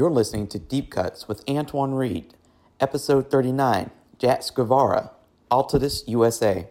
You're listening to Deep Cuts with Antoine Reed, episode 39, Jack Guevara, Altadis, USA.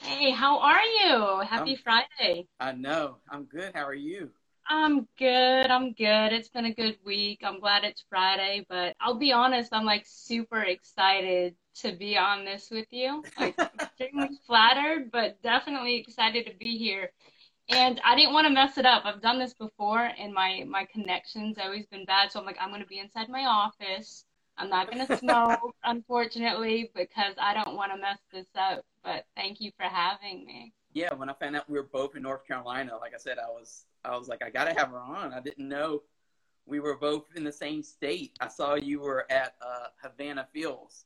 Hey, how are you? Happy I'm- Friday. I know. I'm good. How are you? I'm good. I'm good. It's been a good week. I'm glad it's Friday, but I'll be honest, I'm like super excited to be on this with you. Like extremely flattered, but definitely excited to be here. And I didn't want to mess it up. I've done this before and my my connection's always been bad, so I'm like I'm going to be inside my office. I'm not going to smoke, unfortunately, because I don't want to mess this up. But thank you for having me. Yeah, when I found out we were both in North Carolina, like I said, I was I was like, I gotta have her on. I didn't know we were both in the same state. I saw you were at uh, Havana Phils,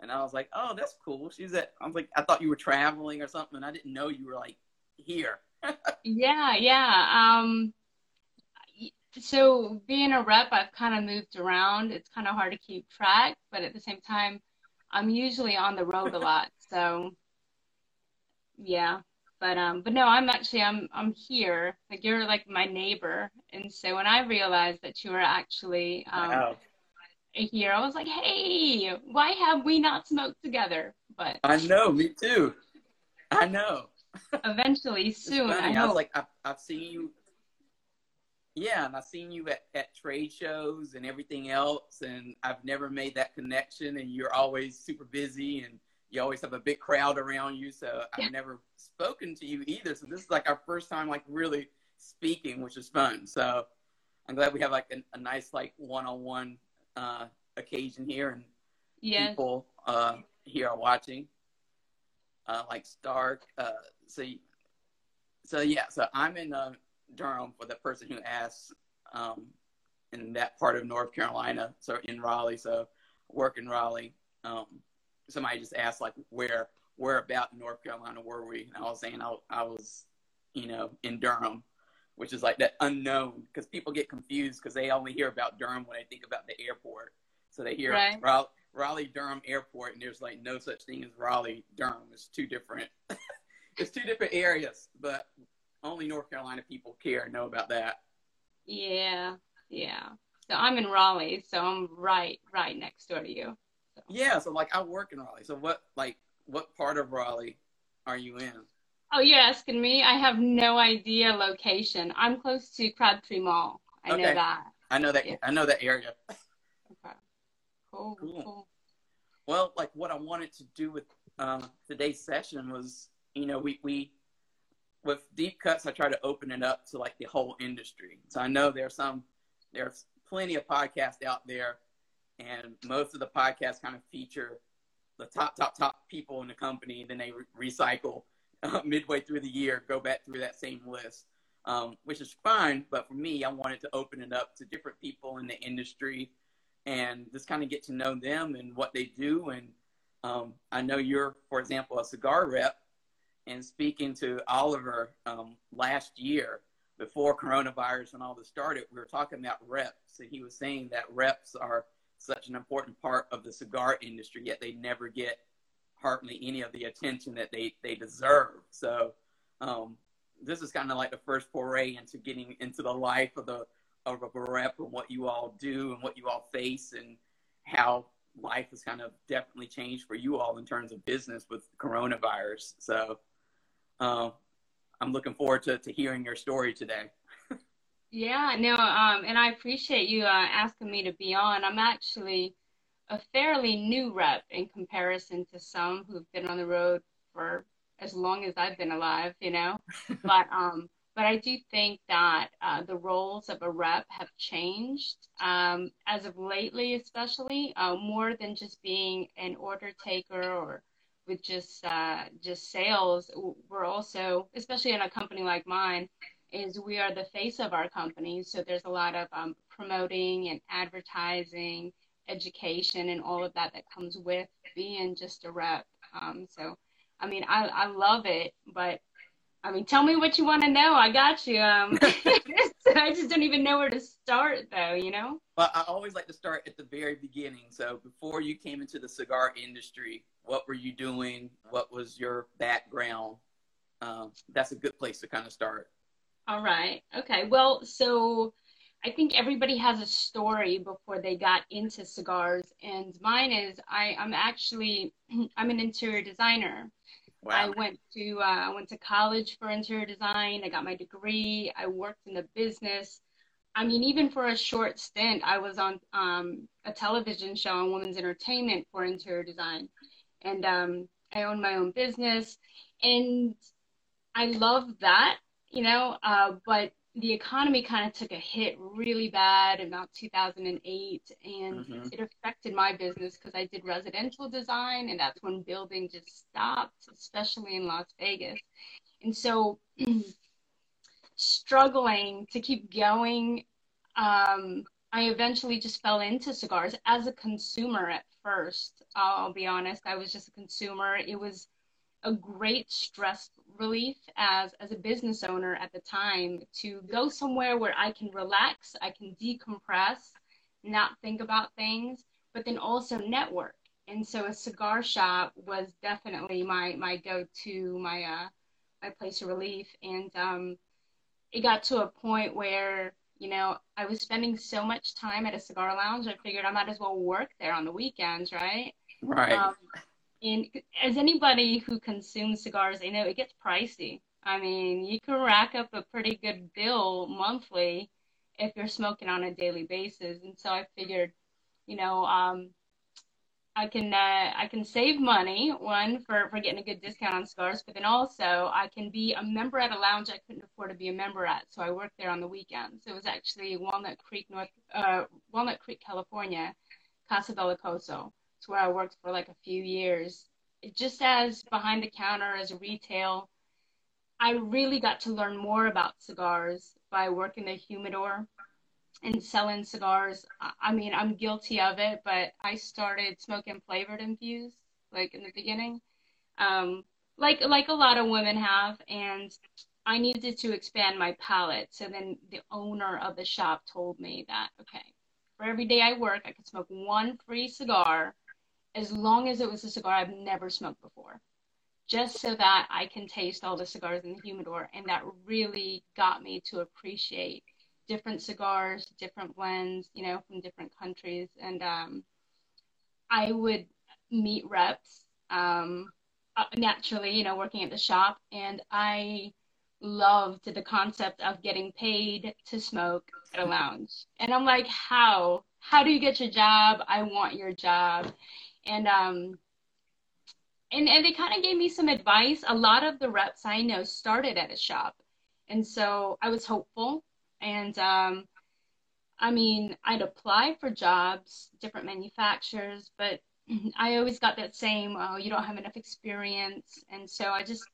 and I was like, oh, that's cool. She's at. I was like, I thought you were traveling or something. I didn't know you were like here. Yeah, yeah. Um, so being a rep, I've kind of moved around. It's kind of hard to keep track, but at the same time, I'm usually on the road a lot. So yeah. But um, but no, I'm actually I'm I'm here. Like you're like my neighbor, and so when I realized that you were actually um Wow. here, I was like, hey, why have we not smoked together? But I know. Me too. I know. eventually, soon, I. I was like, I've, I've seen you. Yeah, and I've seen you at, at trade shows and everything else, and I've never made that connection. And you're always super busy, and you always have a big crowd around you. So Yeah. I've never spoken to you either. So this is like our first time, like really speaking, which is fun. So I'm glad we have like a, a nice like one-on-one uh, occasion here, and Yes. people uh, here are watching, uh, like Stark. Uh, so, so yeah. So I'm in uh, Durham for the person who asks, um, in that part of North Carolina. So in Raleigh. So work in Raleigh. Um, somebody just asked like where where about in North Carolina were we? And I was saying I, I was, you know, in Durham, which is like that unknown because people get confused because they only hear about Durham when they think about the airport. So they hear Right. Raleigh, Raleigh Durham Airport, and there's like no such thing as Raleigh Durham. It's two different. it's two different areas, but only North Carolina people care and know about that. Yeah, yeah. So I'm in Raleigh, so I'm right, right next door to you. Yeah, so like I work in Raleigh. So what like what part of Raleigh are you in? Oh, you're asking me? I have no idea location. I'm close to Crabtree Mall. I know Okay. that. I know that Yeah. I know that area. Okay. Cool, Cool. cool. Well, like what I wanted to do with um, today's session was, you know, we we with deep cuts, I try to open it up to like the whole industry. So I know there's some there's plenty of podcasts out there, and most of the podcasts kind of feature the top top top people in the company. Then they re- recycle uh, midway through the year, go back through that same list, um, which is fine. But for me, I wanted to open it up to different people in the industry and just kind of get to know them and what they do. And um, I know you're, for example, a cigar rep. And speaking to Oliver um, last year, before coronavirus and all this started, we were talking about reps. And he was saying that reps are such an important part of the cigar industry, yet they never get hardly any of the attention that they, they deserve. So um, this is kind of like the first foray into getting into the life of the of a rep and what you all do and what you all face and how life has kind of definitely changed for you all in terms of business with coronavirus. So um, I'm looking forward to, to hearing your story today. Yeah, no, um, and I appreciate you uh, asking me to be on. I'm actually a fairly new rep in comparison to some who've been on the road for as long as I've been alive, you know. But um, but I do think that uh, the roles of a rep have changed um, as of lately, especially uh, more than just being an order taker or with just uh, just sales. We're also, especially in a company like mine, is we are the face of our company. So there's a lot of um, promoting and advertising, education, and all of that that comes with being just a rep. Um, so, I mean, I, I love it, but I mean, tell me what you want to know. I got you. Um, I just don't even know where to start, though. You know. Well, I always like to start at the very beginning. So before you came into the cigar industry, what were you doing? What was your background? Um, that's a good place to kind of start. All right. Okay. Well, so I think everybody has a story before they got into cigars, and mine is I, I'm actually I'm an interior designer. Wow. I went to uh, I went to college for interior design. I got my degree. I worked in the business. I mean, even for a short stint, I was on um, a television show on Women's Entertainment for interior design, and um, I own my own business, and I love that, you know. Uh, but the economy kind of took a hit really bad in about 2008 and mm-hmm. it affected my business because i did residential design and that's when building just stopped especially in las vegas and so struggling to keep going um, i eventually just fell into cigars as a consumer at first i'll be honest i was just a consumer it was a great stress relief as as a business owner at the time to go somewhere where I can relax, I can decompress, not think about things, but then also network. And so a cigar shop was definitely my my go-to, my uh my place of relief. And um it got to a point where you know, I was spending so much time at a cigar lounge. I figured I might as well work there on the weekends, right? Right. Um, and as anybody who consumes cigars, they know it gets pricey. I mean, you can rack up a pretty good bill monthly if you're smoking on a daily basis. And so I figured, you know, um, I can uh, I can save money one for for getting a good discount on cigars, but then also I can be a member at a lounge I couldn't afford to be a member at, so I worked there on the weekends. It was actually Walnut Creek, North uh, Walnut Creek, California, Casa Where I worked for like a few years. Just as behind the counter as retail, I really got to learn more about cigars by working the humidor and selling cigars. I mean, I'm guilty of it, but I started smoking flavored infused like in the beginning, um, like like a lot of women have, and I needed to expand my palate. So then the owner of the shop told me that okay, for every day I work, I could smoke one free cigar as long as it was a cigar I've never smoked before, just so that I can taste all the cigars in the humidor. And that really got me to appreciate different cigars, different blends, you know, from different countries. And um, I would meet reps um, uh, naturally, you know, working at the shop. And I loved the concept of getting paid to smoke at a lounge. And I'm like, how? How do you get your job? I want your job and um and and they kind of gave me some advice. A lot of the reps i know started at a shop. And so i was hopeful. And um i mean i'd apply for jobs different manufacturers but i always got that same oh you don't have enough experience. And so i just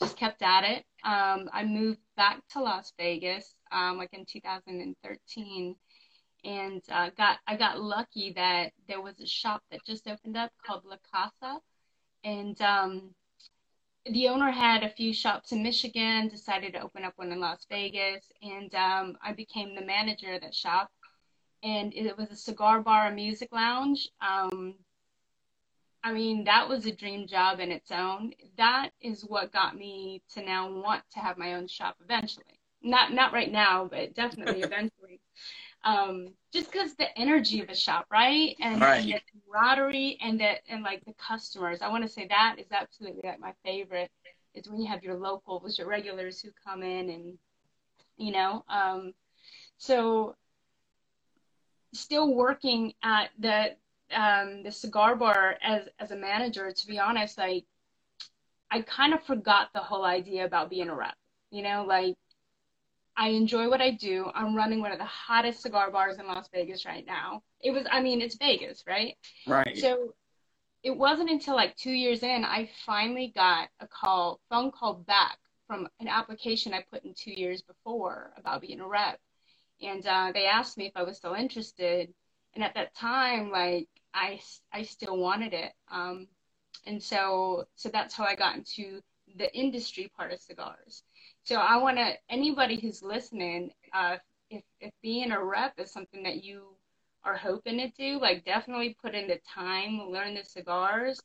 just kept at it. Um i moved back to las vegas um like in 2013 and uh, got I got lucky that there was a shop that just opened up called La Casa, and um, the owner had a few shops in Michigan, decided to open up one in Las Vegas, and um, I became the manager of that shop. And it was a cigar bar, a music lounge. Um, I mean, that was a dream job in its own. That is what got me to now want to have my own shop eventually. Not not right now, but definitely eventually um, just because the energy of a shop, right? And, right. and the camaraderie and the and like the customers. I want to say that is absolutely like my favorite. Is when you have your locals, your regulars who come in and you know. Um, so still working at the um, the cigar bar as as a manager. To be honest, like I kind of forgot the whole idea about being a rep. You know, like I enjoy what I do. I'm running one of the hottest cigar bars in Las Vegas right now. It was, I mean, it's Vegas, right? Right. So it wasn't until like two years in, I finally got a call, phone call back from an application I put in two years before about being a rep. And uh, they asked me if I was still interested. And at that time, like, I, I still wanted it. Um, and so, so that's how I got into the industry part of cigars So I want to anybody who's listening, uh, if if being a rep is something that you are hoping to do, like definitely put in the time, learn the cigars,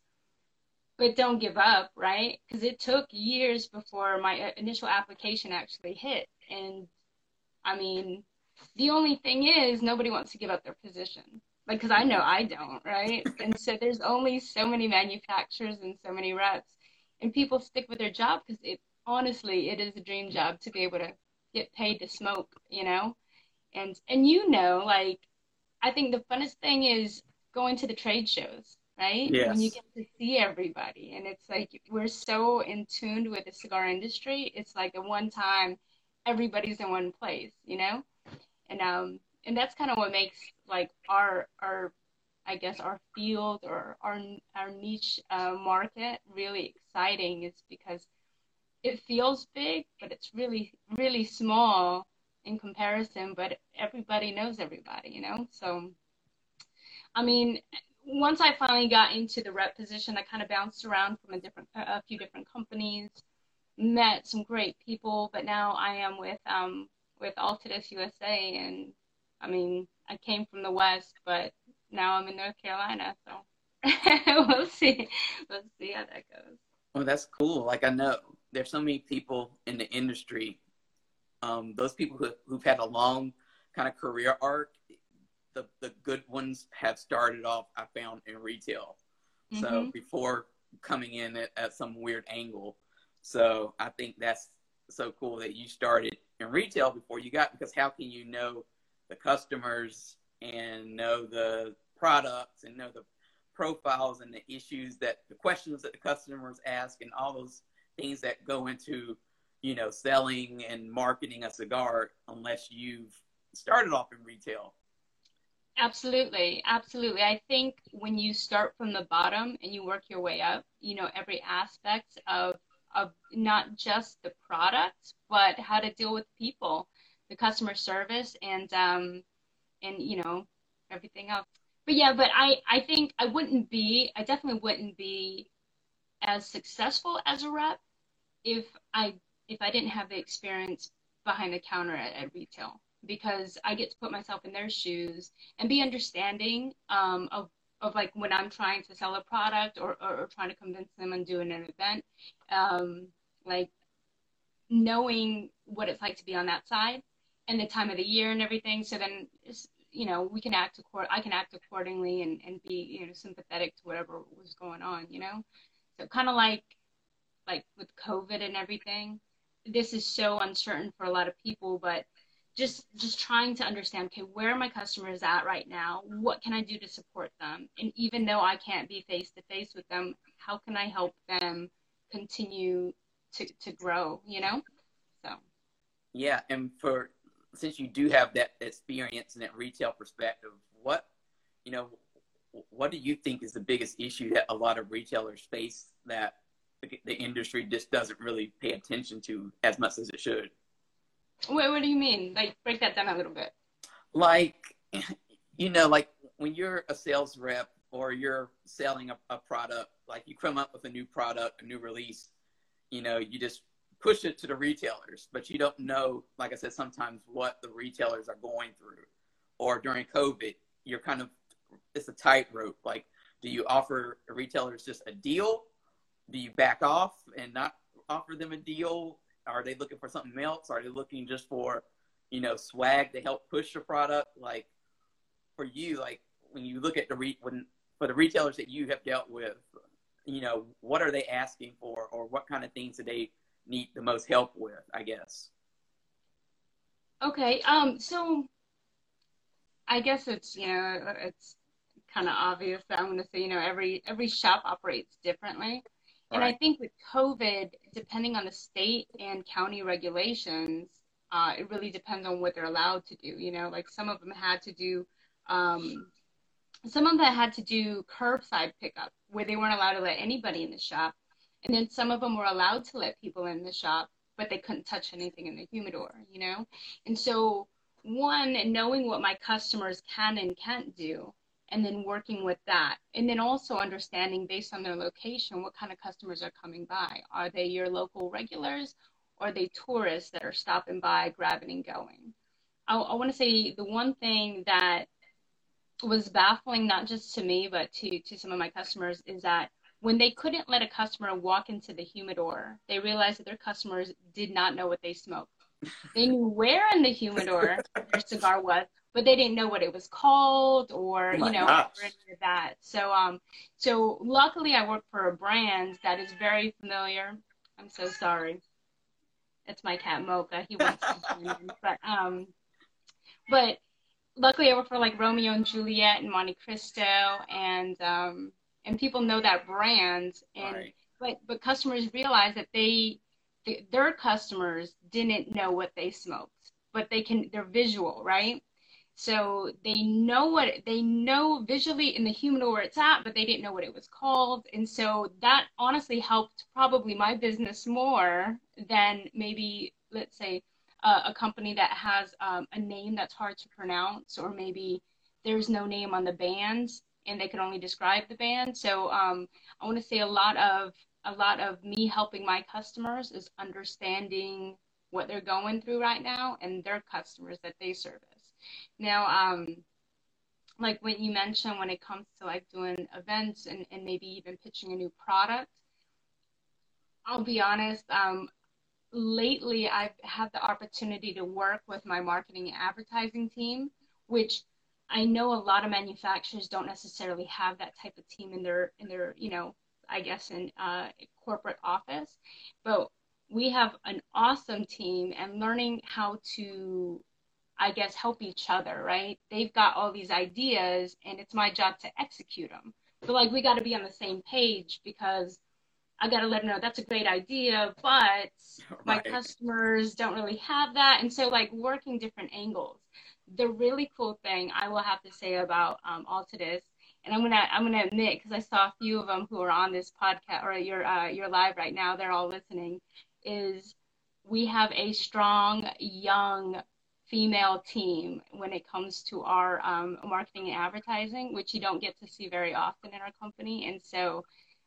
but don't give up, right? Because it took years before my uh, initial application actually hit, and I mean, the only thing is nobody wants to give up their position. Like, because I know I don't, right? And so there's only so many manufacturers and so many reps, and people stick with their job because it honestly it is a dream job to be able to get paid to smoke, you know, and and you know, like I think the funnest thing is going to the trade shows, right? Yes. When you get to see everybody, and it's like we're so in tuned with the cigar industry. It's like the one time everybody's in one place, you know, and um, and that's kind of what makes like our our I guess our field or our our niche uh, market really exciting is because it feels big, but it's really really small in comparison. But everybody knows everybody, you know. So, I mean, once I finally got into the rep position, I kind of bounced around from a different a few different companies, met some great people, but now I am with um with Altadis USA, and I mean, I came from the West, but now I'm in North Carolina, so we'll see. We'll see how that goes. Well, that's cool. Like I know there's so many people in the industry. Um, those people who, who've had a long kind of career arc, the the good ones have started off. I found in retail, mm-hmm. so before coming in at, at some weird angle. So I think that's so cool that you started in retail before you got because how can you know the customers and know the products and know the profiles and the issues that the questions that the customers ask and all those things that go into you know selling and marketing a cigar unless you've started off in retail. Absolutely. Absolutely. I think when you start from the bottom and you work your way up you know every aspect of of not just the product but how to deal with people the customer service and um and you know everything else. But yeah but i i think i wouldn't be i definitely wouldn't be as successful as a rep if i if i didn't have the experience behind the counter at, at retail because i get to put myself in their shoes and be understanding um, of of like when i'm trying to sell a product or, or, or trying to convince them on doing an event um, like knowing what it's like to be on that side and the time of the year and everything. So then, you know, we can act accord. I can act accordingly and and be you know sympathetic to whatever was going on. You know, so kind of like like with COVID and everything. This is so uncertain for a lot of people, but just just trying to understand okay where are my customers at right now? What can i do to support them? And even though i can't be face to face with them how can i help them continue to to grow you know? So. Yeah and for since you do have that experience and that retail perspective, what you know, what do you think is the biggest issue that a lot of retailers face that the industry just doesn't really pay attention to as much as it should? What, what do you mean? Like break that down a little bit. Like, you know, like when you're a sales rep or you're selling a, a product, like you come up with a new product, a new release, you know, you just push it to the retailers, but you don't know, like I said, sometimes what the retailers are going through. Or during COVID, you're kind of, it's a tightrope. Like, do you offer retailers just a deal? Do you back off and not offer them a deal? Are they looking for something else? Are they looking just for, you know, swag to help push your product? Like, for you, like when you look at the re- when for the retailers that you have dealt with, you know, what are they asking for, or what kind of things do they need the most help with, I guess. Okay. Um. So, I guess it's you know it's kind of obvious that I'm going to say you know every every shop operates differently, and I think with COVID, depending on the state and county regulations, uh, it really depends on what they're allowed to do. You know, like some of them had to do. Um, some of them had to do curbside pickup where they weren't allowed to let anybody in the shop and then some of them were allowed to let people in the shop, but they couldn't touch anything in the humidor, you know? And so, one, knowing what my customers can and can't do, and then working with that. And then also understanding based on their location what kind of customers are coming by. Are they your local regulars? or are they tourists that are stopping by, grabbing and going? I, I want to say the one thing that was baffling, not just to me, but to, to some of my customers, is that when they couldn't let a customer walk into the humidor, they realized that their customers did not know what they smoked. They knew where in the humidor their cigar was, but they didn't know what it was called or Oh you know or that. So um, so luckily I work for a brand that is very familiar. I'm so sorry. It's my cat Mocha. He wants to but um, but luckily I work for like Romeo and Juliet and Monte Cristo and um, and people know that brand and Right. but but customers realize that they th- their customers didn't know what they smoked but they can they're visual right so they know what they know visually in the humidor where it's at but they didn't know what it was called and so that honestly helped probably my business more than maybe let's say uh, a company that has um, a name that's hard to pronounce or maybe there's no name on the band and they can only describe the band so um, i want to say a lot of a lot of me helping my customers is understanding what they're going through right now and their customers that they service. Now, um, like when you mentioned when it comes to like doing events and, and maybe even pitching a new product, I'll be honest, um, lately I've had the opportunity to work with my marketing and advertising team, which I know a lot of manufacturers don't necessarily have that type of team in their in their, you know, I guess in uh, corporate office, but we have an awesome team and learning how to I guess help each other, right? They've got all these ideas and it's my job to execute them. But like we got to be on the same page because I got to let them know that's a great idea, but my customers don't really have that. And so like working different angles. The really cool thing I will have to say about um, Altadis, and I'm gonna I'm gonna admit because I saw a few of them who are on this podcast or you're uh, you're live right now. They're all listening. Is we have a strong young female team when it comes to our um, marketing and advertising, which you don't get to see very often in our company. And so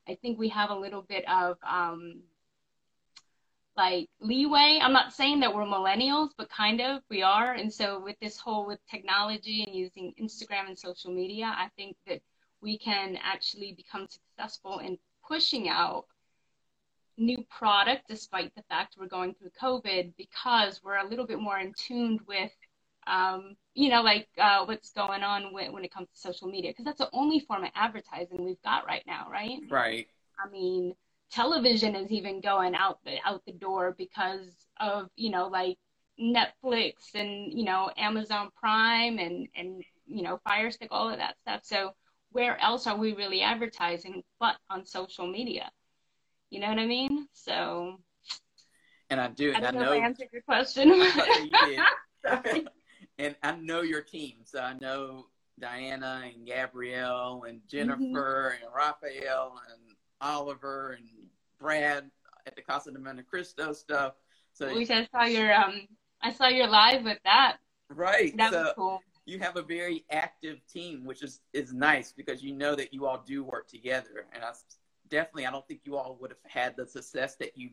I think we have a little bit of um, like leeway. I'm not saying that we're millennials, but kind of we are. And so with this whole with technology and using Instagram and social media, I think that we can actually become successful in pushing out new product despite the fact we're going through COVID because we're a little bit more in tune with um, you know, like uh, what's going on when, when it comes to social media, because that's the only form of advertising we've got right now, right? Right. I mean, television is even going out the out the door because of you know like Netflix and you know Amazon Prime and and you know Fire Stick, all of that stuff. So where else are we really advertising but on social media? You know what I mean? So And I do. I And I, don't know. I answered your question. you and I know your team. So I know Diana and Gabrielle Mm-hmm. and Jennifer and Raphael and Oliver and Brad at the Casa de Monte Cristo stuff. So We just saw your um I saw your live with that. right. That so was cool. you have a very active team, which is is nice because you know that you all do work together. And I definitely, I don't think you all would have had the success that you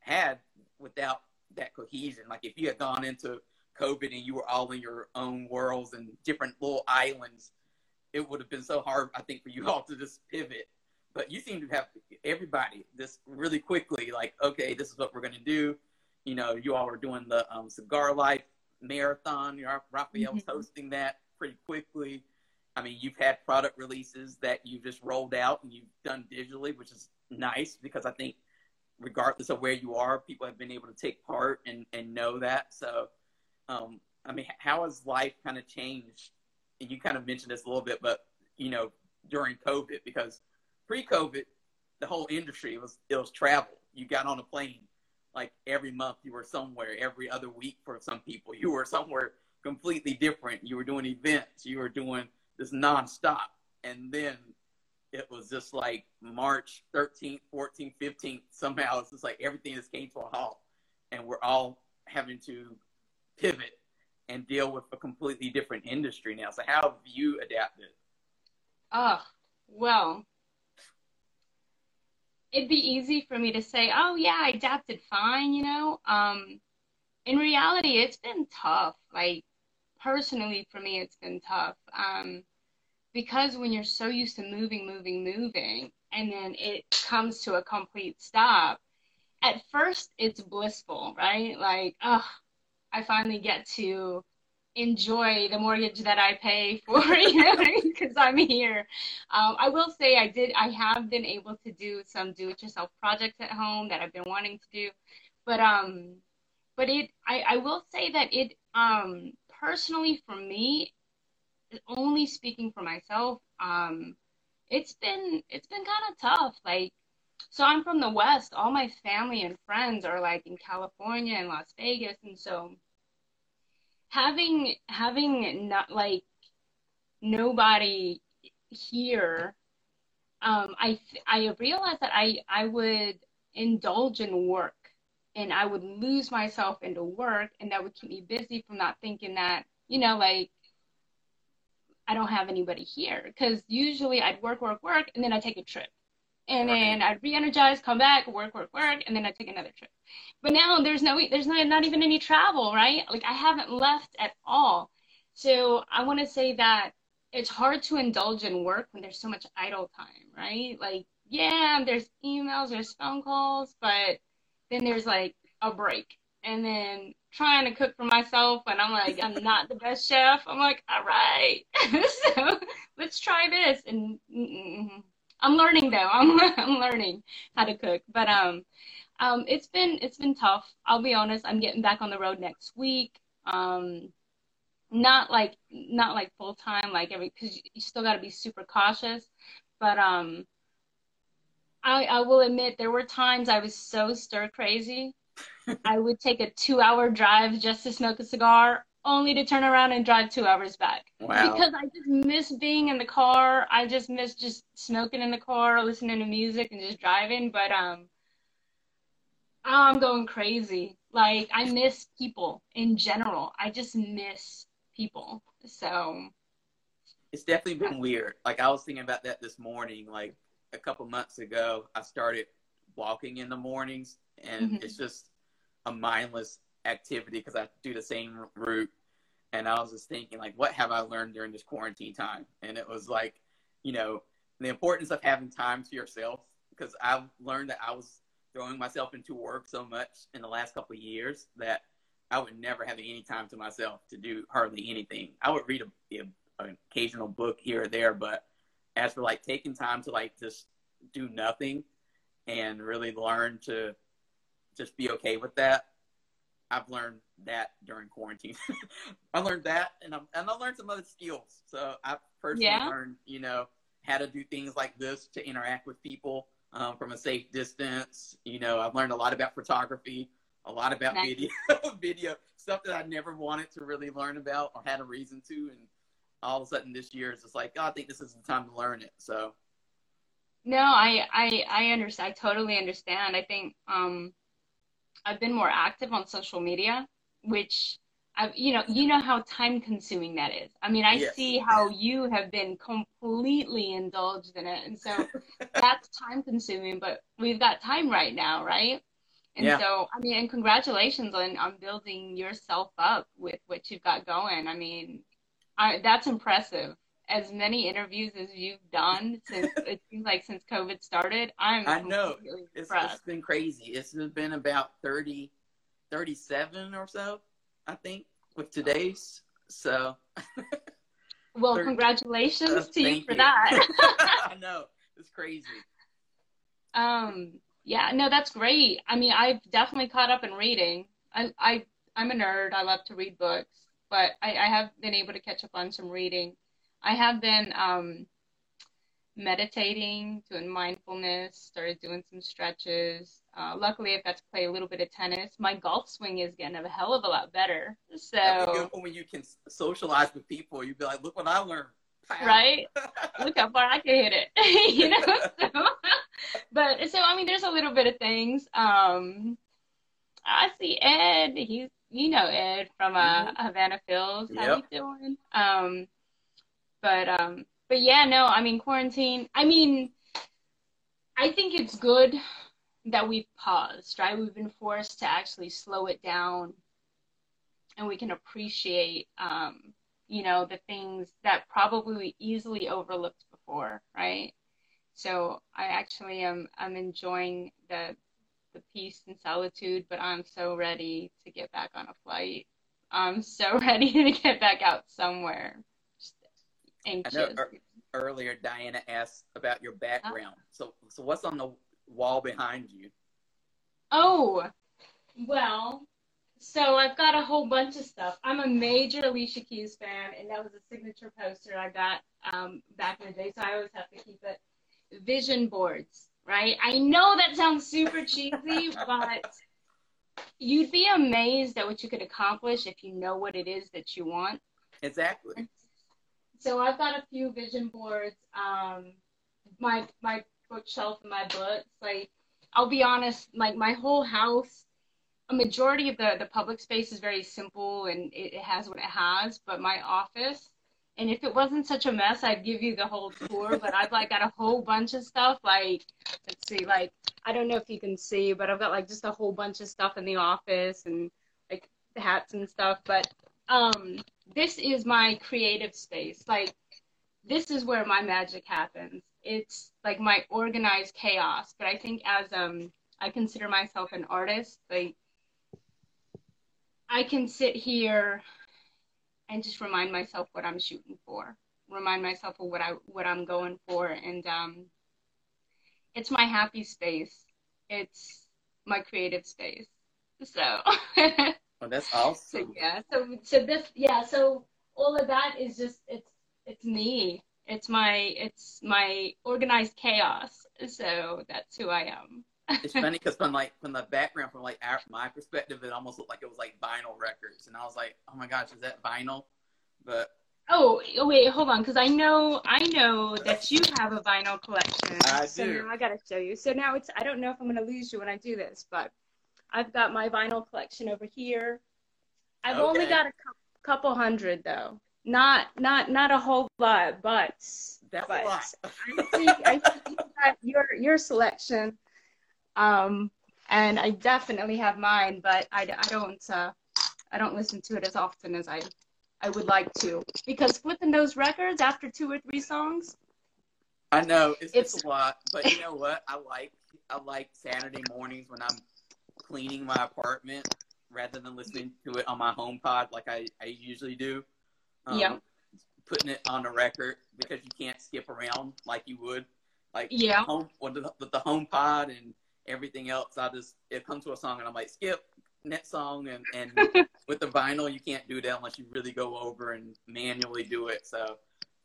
had without that cohesion. Like if you had gone into COVID and you were all in your own worlds and different little islands, it would have been so hard, I think, for you all to just pivot. But you seem to have everybody this really quickly, like, okay, this is what we're going to do. You know, you all are doing the um, Cigar Life marathon. You know, Raphael was Mhm. hosting that pretty quickly. I mean, you've had product releases that you've just rolled out and you've done digitally, which is nice because I think regardless of where you are, people have been able to take part and, and know that. So, um, I mean, how has life kind of changed? And you kind of mentioned this a little bit, but you know, during COVID, because pre-COVID, the whole industry was it was travel. You got on a plane like every month. You were somewhere. Every other week for some people, you were somewhere completely different. You were doing events. You were doing this nonstop, and then it was just like March 13th, 14th, 15th. Somehow it's just like everything just came to a halt, and we're all having to pivot and deal with a completely different industry now. So how have you adapted? Oh, well, it'd be easy for me to say, oh yeah, I adapted fine, you know. Um, in reality, it's been tough. Like personally, for me, it's been tough. Um, because when you're so used to moving, moving, moving, and then it comes to a complete stop, at first it's blissful, right? Like, oh, I finally get to enjoy the mortgage that I pay for, you know, because I'm here. Um, I will say I did, I have been able to do some do-it-yourself projects at home that I've been wanting to do, but um, but it, I, I will say that it, um, personally for me, only speaking for myself, um, it's been it's been kind of tough. Like, so I'm from the West. All my family and friends are like in California and Las Vegas, and so having having not like nobody here um i i realized that i i would indulge in work and i would lose myself into work and that would keep me busy from not thinking that you know like i don't have anybody here because usually i'd work work work and then i take a trip and then I'd re-energize, come back, work, work, work, and then I'd take another trip. But now there's no, there's no, not even any travel, right? Like I haven't left at all. So I want to say that it's hard to indulge in work when there's so much idle time, right? Like, yeah, there's emails, there's phone calls, but then there's like a break. And then trying to cook for myself, and I'm like, I'm not the best chef. I'm like, all right, so let's try this. And mm-mm. I'm learning though. I'm I'm learning how to cook, but um, um, it's been it's been tough. I'll be honest. I'm getting back on the road next week. Um, not like not like full time, like every because you still got to be super cautious. But um, I I will admit there were times I was so stir crazy. I would take a two hour drive just to smoke a cigar only to turn around and drive two hours back. Wow. Because I just miss being in the car. I just miss just smoking in the car, listening to music and just driving. But um I'm going crazy. Like I miss people in general. I just miss people. So it's definitely been weird. Like I was thinking about that this morning. Like a couple months ago, I started walking in the mornings, and mm-hmm. it's just a mindless activity because I do the same route. And I was just thinking, like, what have I learned during this quarantine time? And it was like, you know, the importance of having time to yourself because I've learned that I was throwing myself into work so much in the last couple of years that I would never have any time to myself to do hardly anything. I would read a, a, an occasional book here or there, but as for like taking time to like just do nothing and really learn to just be okay with that, I've learned that during quarantine. I learned that, and i and I learned some other skills. So I personally yeah. learned, you know, how to do things like this to interact with people um, from a safe distance. You know, I've learned a lot about photography, a lot about nice. video, video stuff that I never wanted to really learn about or had a reason to, and all of a sudden this year is just like, oh, I think this is the time to learn it. So. No, I I I understand. I totally understand. I think um I've been more active on social media, which I've, you know, you know how time consuming that is. I mean, I yes. see how you have been completely indulged in it. And so that's time consuming, but we've got time right now, right? And yeah. so, I mean, and congratulations on, on building yourself up with what you've got going. I mean, I, that's impressive as many interviews as you've done since it seems like since COVID started. I'm I know it's, it's been crazy. It's been about 30, 37 or so, I think, with today's. So. well, 30, congratulations uh, to you for you. that. I know it's crazy. Um. Yeah. No, that's great. I mean, I've definitely caught up in reading. I I I'm a nerd. I love to read books, but I, I have been able to catch up on some reading I have been um, meditating, doing mindfulness, started doing some stretches. Uh, luckily, I've got to play a little bit of tennis. My golf swing is getting a hell of a lot better. So when you can socialize with people, you'd be like, "Look what I learned." Pow. Right? Look how far I can hit it. you know. So, but so I mean, there's a little bit of things. Um, I see Ed. He's you know Ed from uh, mm-hmm. Havana Phils. How yep. you doing? Um, but um, but yeah, no, I mean quarantine. I mean, I think it's good that we've paused, right? We've been forced to actually slow it down and we can appreciate, um, you know, the things that probably we easily overlooked before, right? So I actually am I'm enjoying the the peace and solitude, but I'm so ready to get back on a flight. I'm so ready to get back out somewhere. Just anxious. Er, earlier Diana asked about your background. So so what's on the wall behind you? Oh, well, so I've got a whole bunch of stuff. I'm a major Alicia Keys fan, and that was a signature poster I got um, back in the day, so I always have to keep it. Vision boards, right? I know that sounds super cheesy, but you'd be amazed at what you could accomplish if you know what it is that you want. Exactly. So I've got a few vision boards. Um, my my bookshelf and my books. Like I'll be honest, like my whole house, a majority of the the public space is very simple and it, it has what it has. But my office, and if it wasn't such a mess, I'd give you the whole tour. but I've like got a whole bunch of stuff. Like let's see, like I don't know if you can see, but I've got like just a whole bunch of stuff in the office and like hats and stuff. But um, this is my creative space. Like this is where my magic happens. It's like my organized chaos. But I think as um I consider myself an artist, like I can sit here and just remind myself what I'm shooting for. Remind myself of what I what I'm going for and um it's my happy space. It's my creative space. So Oh, that's awesome. So, yeah. So so this yeah. So all of that is just it's it's me. It's my it's my organized chaos. So that's who I am. It's funny because from like from the background, from like our, my perspective, it almost looked like it was like vinyl records, and I was like, oh my gosh, is that vinyl? But oh, oh wait, hold on, because I know I know that you have a vinyl collection. I so do. now I gotta show you. So now it's I don't know if I'm gonna lose you when I do this, but I've got my vinyl collection over here. I've Okay. only got a cou- couple hundred though. Not not not a whole lot, but that's but a lot. I think I think you got your your selection. Um, and I definitely have mine, but I, I don't uh, I don't listen to it as often as I I would like to because flipping those records after two or three songs. I know it's, it's It's- a lot, but you know what? I like I like Saturday mornings when I'm cleaning my apartment rather than listening to it on my home pod like I, I usually do. Um, Yeah. Putting it on a record because you can't skip around like you would. Like Yeah. home with the, with the home pod and everything else. I just it comes to a song and I'm like skip next song and and with the vinyl you can't do that unless you really go over and manually do it. So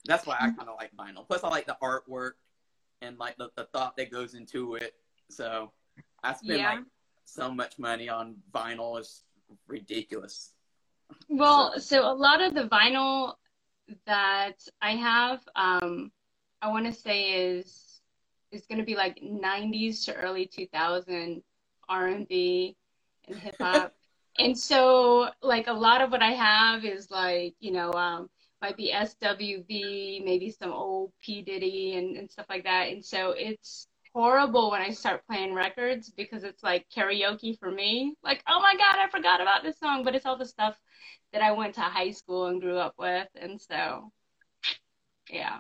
that's why I kind of like vinyl. Plus I like the artwork and like the, the thought that goes into it. So I spend Yeah. like so much money on vinyl is ridiculous. Well, so a lot of the vinyl that I have, um, I want to say is going to be like 90s to early 2000 R&B and hip hop. and so like a lot of what I have is like, you know, um, might be SWV, maybe some old P Diddy and, and stuff like that. And so it's horrible when I start playing records because it's like karaoke for me. Like, oh my God, I forgot about this song, but it's all the stuff that I went to high school and grew up with. And so, yeah.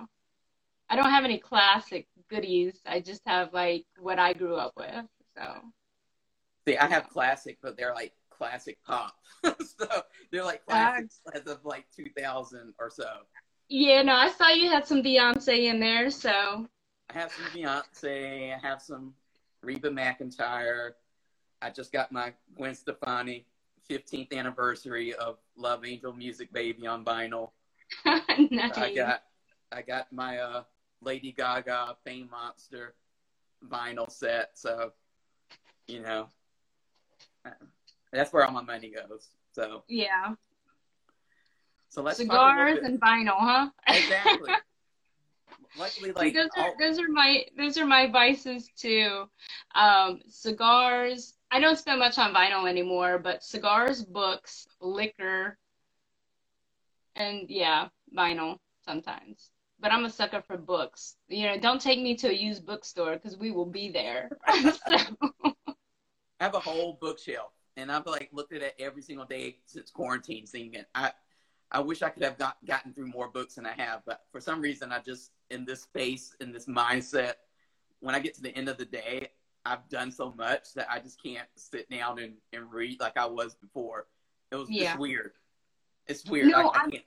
I don't have any classic goodies. I just have like what I grew up with. So, See, I have classic, but they're like classic pop. so they're like classics as of like 2000 or so. yeah, no, I saw you had some Beyonce in there. So, I have some Beyonce. I have some Reba McEntire. I just got my Gwen Stefani 15th anniversary of Love Angel Music Baby on vinyl. nice. I got I got my uh, Lady Gaga Fame Monster vinyl set. So, you know, that's where all my money goes. So, yeah. so let's Cigars and vinyl, huh? exactly. Luckily, like those are all- those are my those are my vices too. Um, cigars. I don't spend much on vinyl anymore, but cigars, books, liquor, and yeah, vinyl sometimes. But I'm a sucker for books. You know, don't take me to a used bookstore because we will be there. so. I have a whole bookshelf, and I've like looked at it every single day since quarantine, thinking I, I wish I could have got, gotten through more books than I have, but for some reason, I just in this space, in this mindset, when I get to the end of the day, I've done so much that I just can't sit down and, and read like I was before. It was yeah. just weird. It's weird. No, I, I can't.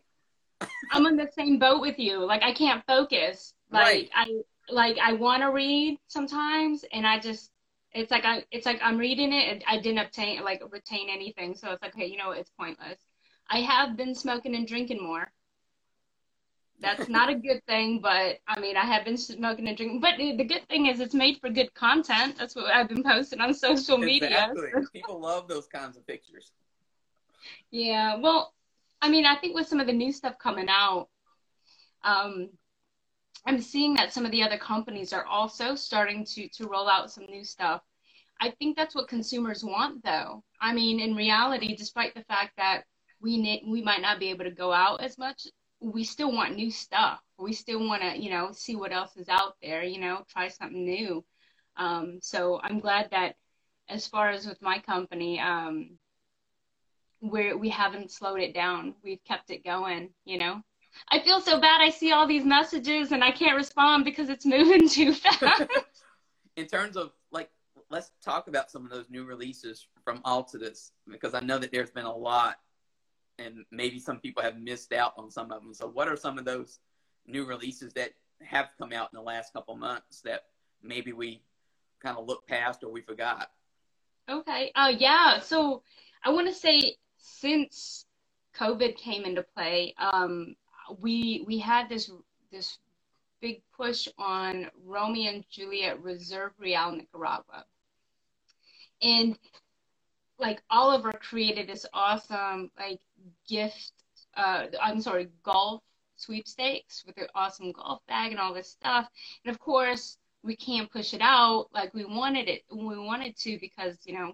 I'm on the same boat with you. Like I can't focus. Like right. I like I want to read sometimes, and I just it's like I it's like I'm reading it and I didn't obtain like retain anything. So it's like, okay, you know, it's pointless. I have been smoking and drinking more. That's not a good thing, but I mean, I have been smoking and drinking. But the good thing is, it's made for good content. That's what I've been posting on social media. Exactly. People love those kinds of pictures. Yeah. Well, I mean, I think with some of the new stuff coming out, um, I'm seeing that some of the other companies are also starting to to roll out some new stuff. I think that's what consumers want, though. I mean, in reality, despite the fact that we we might not be able to go out as much, we still want new stuff. We still want to, you know, see what else is out there. You know, try something new. Um, so I'm glad that, as far as with my company, um, we're we haven't slowed it down. We've kept it going, you know. I feel so bad. I see all these messages and I can't respond because it's moving too fast. In terms of like, let's talk about some of those new releases from Altadis because I know that there's been a lot, and maybe some people have missed out on some of them. So, what are some of those new releases that have come out in the last couple months that maybe we kind of looked past or we forgot? Okay. Uh, yeah. So I want to say since COVID came into play, um, we we had this this big push on Romeo and Juliet Reserve Real Nicaragua, and like Oliver created this awesome like gift. Uh, I'm sorry, golf sweepstakes with an awesome golf bag and all this stuff, and of course we can't push it out like we wanted it we wanted to because you know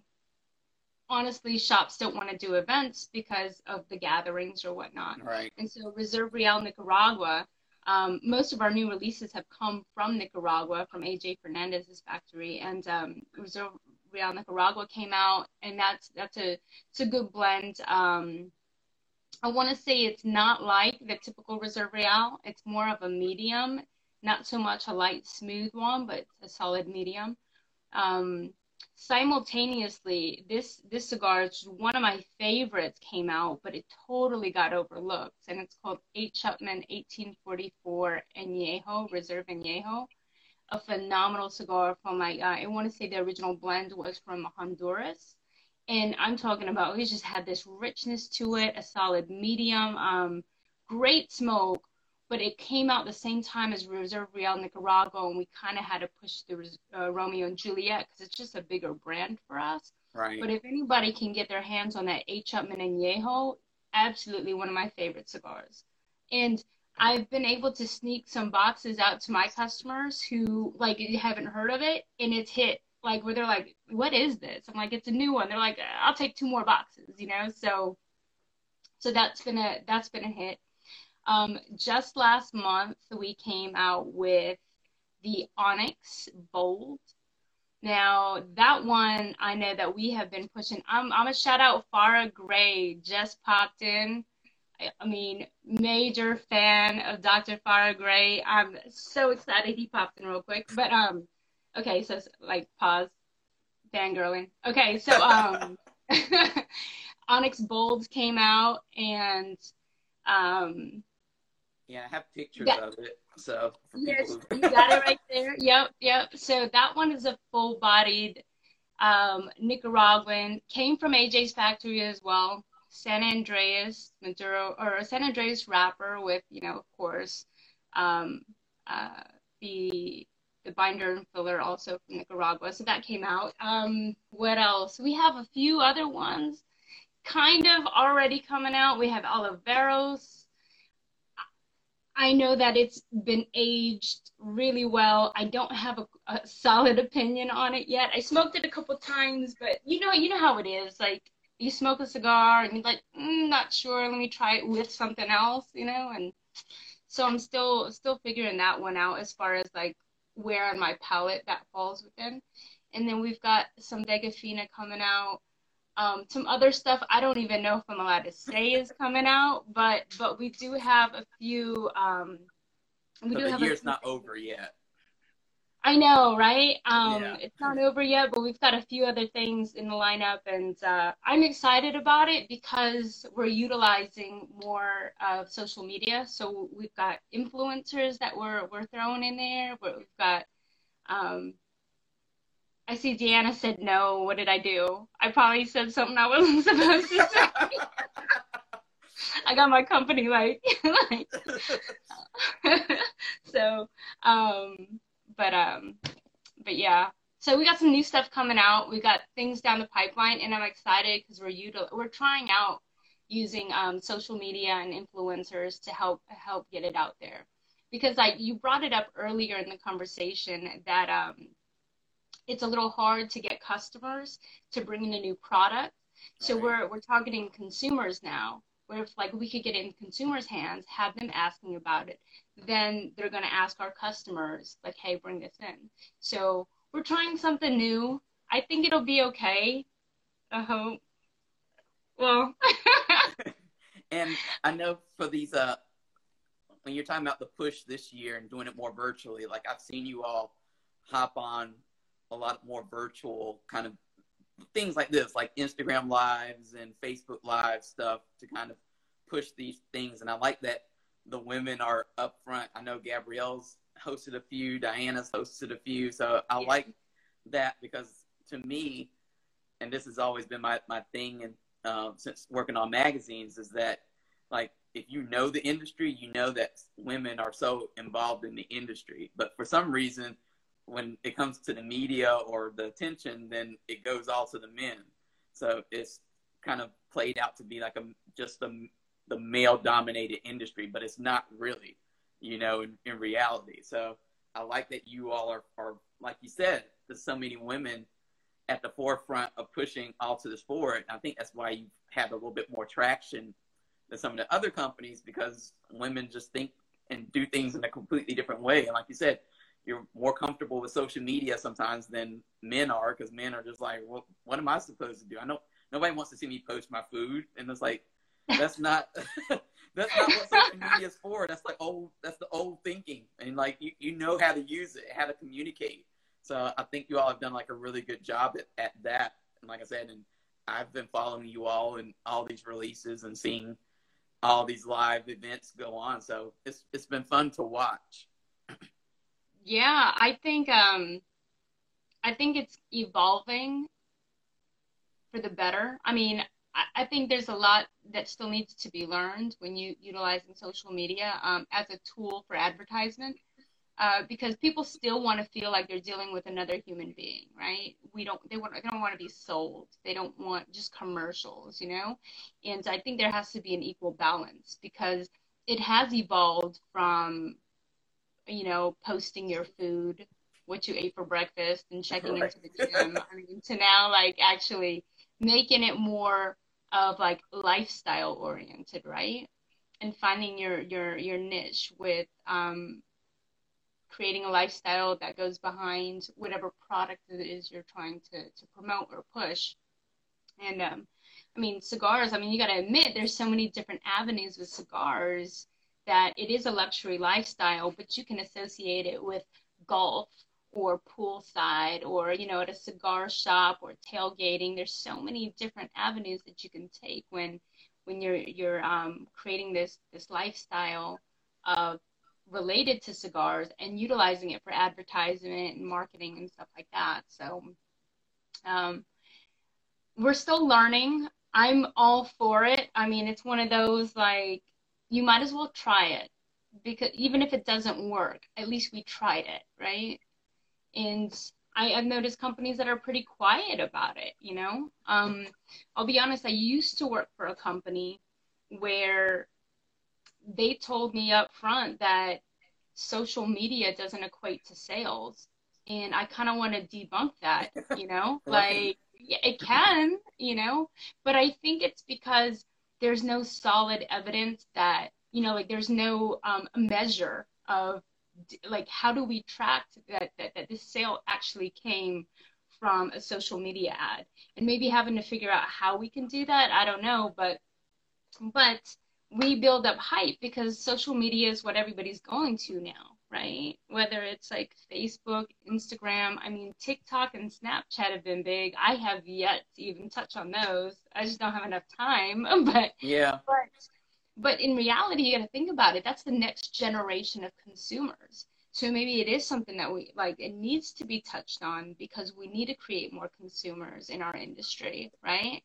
honestly, shops don't want to do events because of the gatherings or whatnot. Right. And so Reserve Real Nicaragua, um, most of our new releases have come from Nicaragua, from AJ Fernandez's factory, and um, Reserve Real Nicaragua came out, and that's that's a it's a good blend. Um, I want to say it's not like the typical Reserve Real. It's more of a medium, not so much a light, smooth one, but a solid medium. Um, simultaneously this this cigar is one of my favorites came out but it totally got overlooked and it's called H. Upmann 1844 Añejo Reserve Añejo a phenomenal cigar from my uh, I want to say the original blend was from Honduras and I'm talking about it just had this richness to it a solid medium um, great smoke but it came out the same time as Reserve Real Nicaragua, and we kind of had to push the uh, Romeo and Juliet because it's just a bigger brand for us. Right. But if anybody can get their hands on that H. Upmann Añejo, absolutely one of my favorite cigars. And I've been able to sneak some boxes out to my customers who like haven't heard of it, and it's hit like where they're like, "What is this?" I'm like, "It's a new one." They're like, "I'll take two more boxes," you know. So, so that's been a that's been a hit. Um, just last month, we came out with the Onyx Bold. Now, that one, I know that we have been pushing. I'm, I'm a shout out Farrah Gray, just popped in. I, I mean, major fan of Dr. Farrah Gray. I'm so excited he popped in real quick. But, um, okay, so like pause, fangirling. Okay, so, um, Onyx Bolds came out and, um, yeah, I have pictures yeah. of it. So yes, you got it right there. Yep, yep. So that one is a full-bodied um, Nicaraguan. Came from AJ's factory as well. San Andrés Maduro or San Andrés wrapper with, you know, of course, um, uh, the the binder and filler also from Nicaragua. So that came out. Um, what else? We have a few other ones kind of already coming out. We have Oliveros I know that it's been aged really well. I don't have a, a, solid opinion on it yet. I smoked it a couple times, but you know, you know how it is. Like you smoke a cigar and you're like, mm, not sure. Let me try it with something else, you know. And so I'm still still figuring that one out as far as like where on my palate that falls within. And then we've got some Vega Fina coming out. Um, some other stuff I don't even know if I'm allowed to say is coming out, but but we do have a few. Um, we so do the have year's not over yet. I know, right? Um, yeah. It's not over yet, but we've got a few other things in the lineup, and uh, I'm excited about it because we're utilizing more of social media. So we've got influencers that we're we're throwing in there. We've got. Um, I see Deanna said no. What did I do? I probably said something I wasn't supposed to say. I got my company like, like so um but um, but yeah. So we got some new stuff coming out. We got things down the pipeline, and I'm excited because we're util- we're trying out using um, social media and influencers to help help get it out there. Because like you brought it up earlier in the conversation that um, it's a little hard to get customers to bring in a new product. So right. we're we're targeting consumers now. Where if like we could get it in consumers' hands, have them asking about it, then they're going to ask our customers, like, hey, bring this in. So we're trying something new. I think it'll be okay. I hope. Well. and I know for these, uh, when you're talking about the push this year and doing it more virtually, like I've seen you all hop on a lot more virtual kind of things like this, like Instagram lives and Facebook live stuff to kind of push these things. And I like that the women are up front. I know Gabrielle's hosted a few, Diana's hosted a few. So I yeah. like that because to me, and this has always been my, my thing and uh, since working on magazines is that like if you know the industry, you know that women are so involved in the industry. But for some reason, when it comes to the media or the attention, then it goes all to the men. So it's kind of played out to be like a just a the male dominated industry, but it's not really, you know, in, in reality. So I like that you all are, are, like you said, there's so many women at the forefront of pushing all to the sport. I think that's why you have a little bit more traction than some of the other companies because women just think and do things in a completely different way. And like you said, you're more comfortable with social media sometimes than men are because men are just like, well, what am I supposed to do? I know nobody wants to see me post my food. And it's like, that's not that's not what social media is for. That's like old that's the old thinking. And like you, you know how to use it, how to communicate. So I think you all have done like a really good job at, at that. And like I said, and I've been following you all and all these releases and seeing all these live events go on. So it's it's been fun to watch. Yeah, I think um I think it's evolving for the better. I mean, I think there's a lot that still needs to be learned when you utilizing social media um, as a tool for advertisement, uh, because people still want to feel like they're dealing with another human being, right? We don't they want they don't want to be sold. They don't want just commercials, you know. And I think there has to be an equal balance because it has evolved from, you know, posting your food, what you ate for breakfast, and checking right. into the gym. I mean, to now like actually making it more of like lifestyle oriented, right? And finding your your your niche with um, creating a lifestyle that goes behind whatever product it is you're trying to to promote or push. And um, I mean, cigars. I mean, you got to admit there's so many different avenues with cigars that it is a luxury lifestyle, but you can associate it with golf or poolside or you know at a cigar shop or tailgating. There's so many different avenues that you can take when when you're you're um, creating this this lifestyle of related to cigars and utilizing it for advertisement and marketing and stuff like that. So um, we're still learning. I'm all for it. I mean it's one of those like you might as well try it because even if it doesn't work at least we tried it right and I, have noticed companies that are pretty quiet about it. You know, um, I'll be honest. I used to work for a company where they told me up front that social media doesn't equate to sales, and I kind of want to debunk that. You know, like it can. You know, but I think it's because there's no solid evidence that you know, like there's no um, measure of like how do we track that, that that this sale actually came from a social media ad? And maybe having to figure out how we can do that i don't know but but we build up hype because social media is what everybody's going to now right whether it's like facebook instagram i mean tiktok and snapchat have been big i have yet to even touch on those i just don't have enough time but yeah but but in reality, you got to think about it. That's the next generation of consumers. So maybe it is something that we like, it needs to be touched on because we need to create more consumers in our industry, right?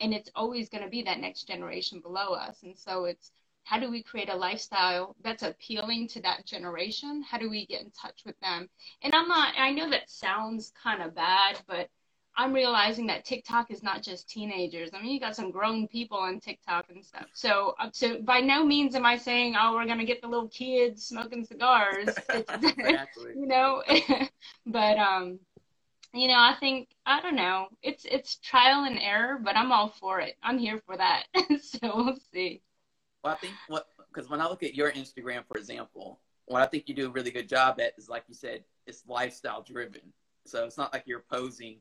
And it's always going to be that next generation below us. And so it's how do we create a lifestyle that's appealing to that generation? How do we get in touch with them? And I'm not, I know that sounds kind of bad, but I'm realizing that TikTok is not just teenagers. I mean, you got some grown people on TikTok and stuff. So, uh, so by no means am I saying, oh, we're gonna get the little kids smoking cigars. exactly. you know, but um, you know, I think I don't know. It's it's trial and error, but I'm all for it. I'm here for that. so we'll see. Well, I think what because when I look at your Instagram, for example, what I think you do a really good job at is like you said, it's lifestyle driven. So it's not like you're posing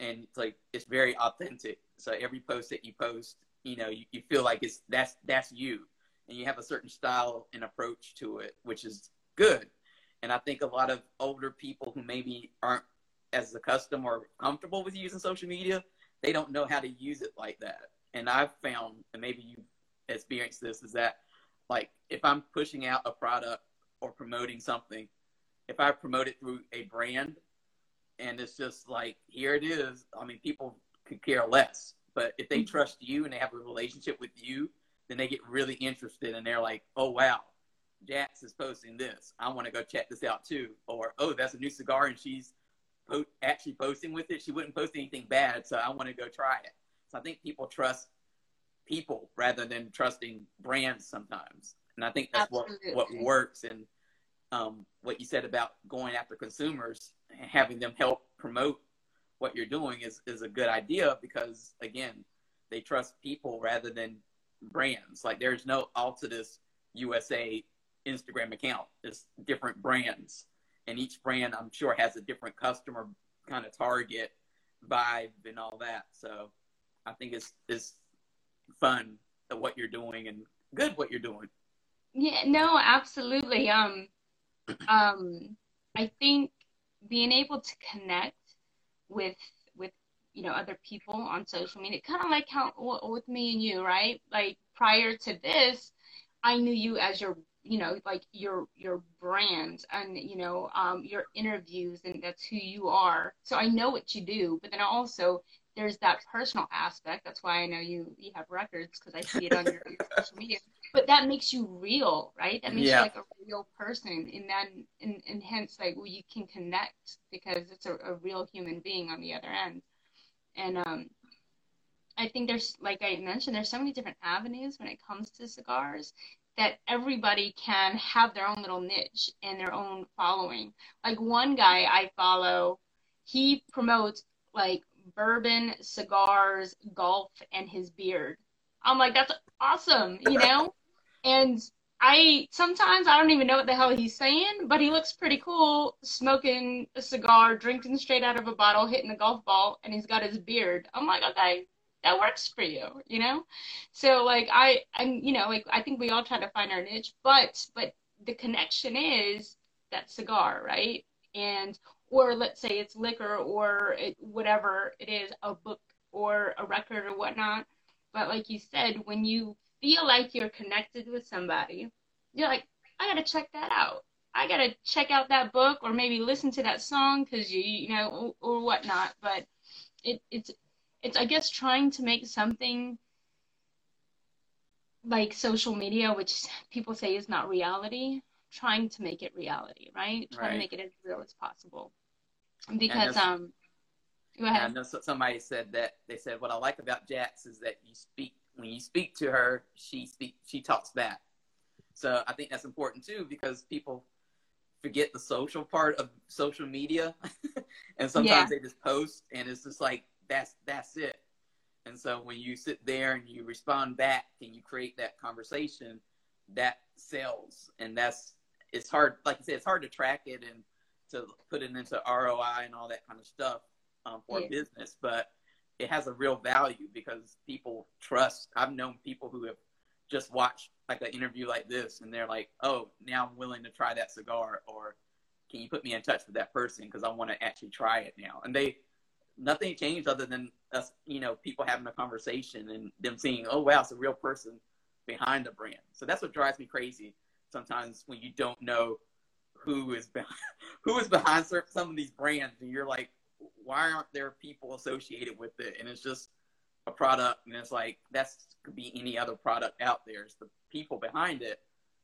and it's like it's very authentic. So every post that you post, you know, you, you feel like it's that's that's you, and you have a certain style and approach to it, which is good. And I think a lot of older people who maybe aren't as accustomed or comfortable with using social media, they don't know how to use it like that. And I've found, and maybe you experienced this, is that like if I'm pushing out a product or promoting something, if I promote it through a brand, and it's just like here it is. I mean, people could care less, but if they mm-hmm. trust you and they have a relationship with you, then they get really interested and they're like, oh wow, Jax is posting this. I want to go check this out too. Or oh, that's a new cigar and she's po- actually posting with it. She wouldn't post anything bad, so I want to go try it. So I think people trust people rather than trusting brands sometimes, and I think that's what what works. And um, what you said about going after consumers and having them help promote what you're doing is, is a good idea because again they trust people rather than brands. Like there's no Altadis usa instagram account. It's different brands. And each brand i'm sure has a different customer kind of target vibe and all that. So i think it's it's fun at what you're doing and good what you're doing. Yeah no absolutely. Um um i think being able to connect with with you know other people on social media kind of like how with me and you right? Like prior to this i knew you as your you know like your your brand and you know um your interviews and that's who you are. So i know what you do but then also there's that personal aspect. That's why I know you you have records because I see it on your, your, social media. But that makes you real, right? That makes yeah. you like a real person, and then and, and hence like well, you can connect because it's a, a real human being on the other end. And um, I think there's like I mentioned, there's so many different avenues when it comes to cigars that everybody can have their own little niche and their own following. Like one guy I follow, he promotes like bourbon, cigars, golf, and his beard. I'm like, that's awesome, you know? and I sometimes I don't even know what the hell he's saying, but he looks pretty cool smoking a cigar, drinking straight out of a bottle, hitting a golf ball, and he's got his beard. I'm like, okay, that works for you, you know? So like I I'm you know, like I think we all try to find our niche, but but the connection is that cigar, right? And or let's say it's liquor or it, whatever it is, a book or a record or whatnot. But like you said, when you feel like you're connected with somebody, you're like, I gotta check that out. I gotta check out that book or maybe listen to that song because you you know or, or whatnot. But it, it's it's I guess trying to make something like social media, which people say is not reality, trying to make it reality, right? Trying right. to make it as real as possible because um go ahead. I know somebody said that they said what I like about Jax is that you speak when you speak to her, she speak she talks back. So I think that's important too because people forget the social part of social media, and sometimes yeah. they just post and it's just like that's that's it. And so when you sit there and you respond back and you create that conversation, that sells, and that's it's hard. Like I said, it's hard to track it and to put it into ROI and all that kind of stuff um, for Yeah. a business, but it has a real value because people trust. I've known people who have just watched like an interview like this, and they're like, "Oh, now I'm willing to try that cigar," or "Can you put me in touch with that person because I want to actually try it now?" And they nothing changed other than us, you know, people having a conversation and them seeing, "Oh, wow, it's a real person behind the brand." So that's what drives me crazy sometimes when you don't know who is behind, who is behind some of these brands, and you're like, why aren't there people associated with it? And it's just a product, and it's like that's could be any other product out there. It's the people behind it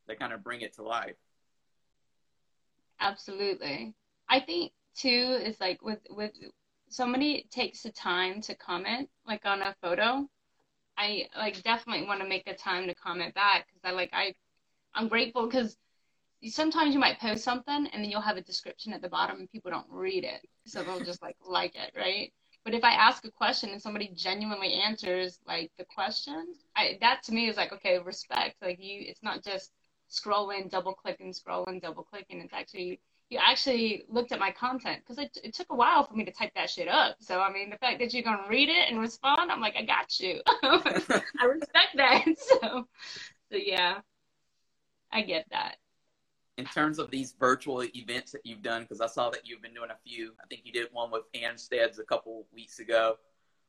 that kind of bring it to life. Absolutely. I think too is like with with somebody takes the time to comment like on a photo. I like definitely want to make the time to comment back because I like I I'm grateful because sometimes you might post something and then you'll have a description at the bottom and people don't read it, so they'll just like like it, right? But if I ask a question and somebody genuinely answers like the question, I that to me is like okay, respect. Like you, it's not just scrolling, double clicking, scrolling, double clicking. It's actually you actually looked at my content because it, it took a while for me to type that shit up. So I mean, the fact that you're gonna read it and respond, I'm like, I got you. I respect that. So, so yeah, I get that. In terms of these virtual events that you've done, because I saw that you've been doing a few. I think you did one with Ansteads a couple weeks ago.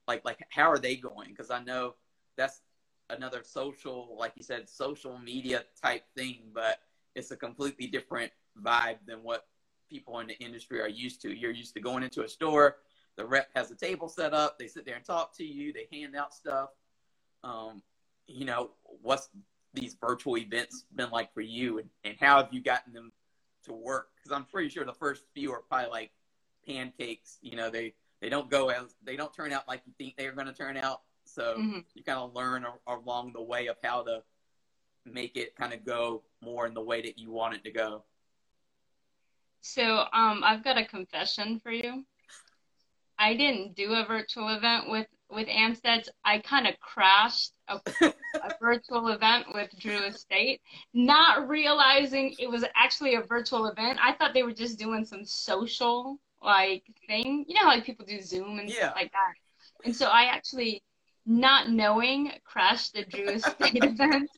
Like, like how are they going? Because I know that's another social, like you said, social media type thing, but it's a completely different vibe than what people in the industry are used to. You're used to going into a store, the rep has a table set up, they sit there and talk to you, they hand out stuff. Um, you know, what's these virtual events been like for you and, and how have you gotten them to work because i'm pretty sure the first few are probably like pancakes you know they they don't go as they don't turn out like you think they're going to turn out so Mhm. you kind of learn a- along the way of how to make it kind of go more in the way that you want it to go So, um, I've got a confession for you. I didn't do a virtual event with with Amsteads. I kind of crashed a, a virtual event with Drew Estate, not realizing it was actually a virtual event. I thought they were just doing some social like thing. You know, how, like people do Zoom and Yeah. stuff like that. And so I actually, not knowing, crashed the Drew Estate event.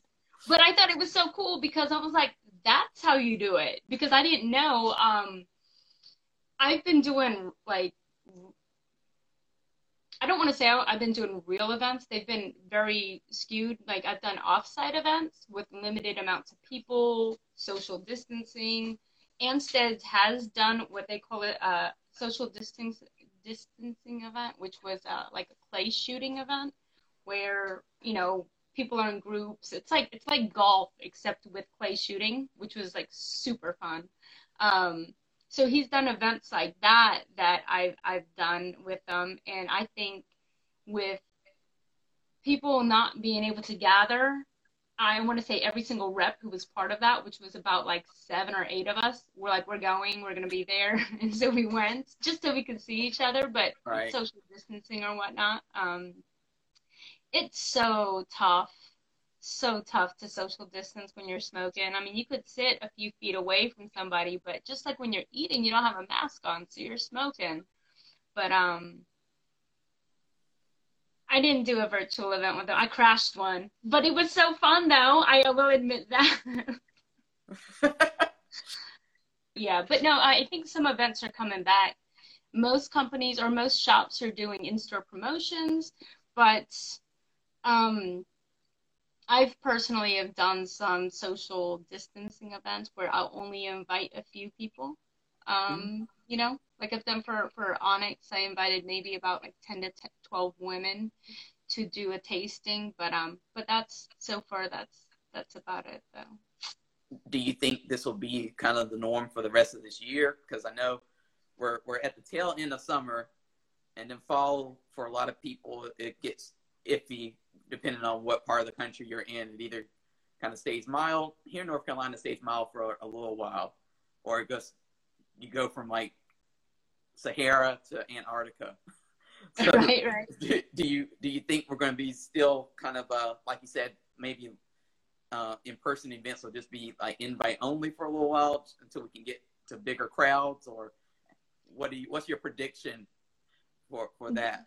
But I thought it was so cool because I was like, that's how you do it. Because I didn't know. Um, I've been doing like, I don't want to say I've been doing real events. They've been very skewed. Like I've done offsite events with limited amounts of people, social distancing. Anstead has done what they call it a social distance distancing event, which was uh, like a clay shooting event where you know people are in groups. It's like it's like golf except with clay shooting, which was like super fun. Um, so he's done events like that that I've I've done with them, and I think with people not being able to gather, I want to say every single rep who was part of that, which was about like seven or eight of us, were like, we're going, we're gonna be there, and so we went just so we could see each other, but Right. social distancing or whatnot. Um, it's so tough so tough to social distance when you're smoking. I mean, you could sit a few feet away from somebody, but just like when you're eating, you don't have a mask on, so you're smoking. But um I didn't do a virtual event with them. I crashed one. But it was so fun though. I will admit that. yeah, but no, I think some events are coming back. Most companies or most shops are doing in-store promotions, but um I've personally have done some social distancing events where I'll only invite a few people. Um, you know, like I've done for for Onyx, I invited maybe about like 10 to 10, 12 women to do a tasting, but um but that's so far that's that's about it though. do you think this will be kind of the norm for the rest of this year? Because I know we're we're at the tail end of summer, and then fall for a lot of people it gets iffy depending on what part of the country you're in. It either kind of stays mild here in North Carolina, stays mild for a, little while, or it goes you go from like Sahara to Antarctica. So right, right. do, do you do you think we're going to be still kind of uh, like you said maybe uh, in-person events will just be like invite only for a little while until we can get to bigger crowds, or what do you? What's your prediction for for Mm-hmm. that?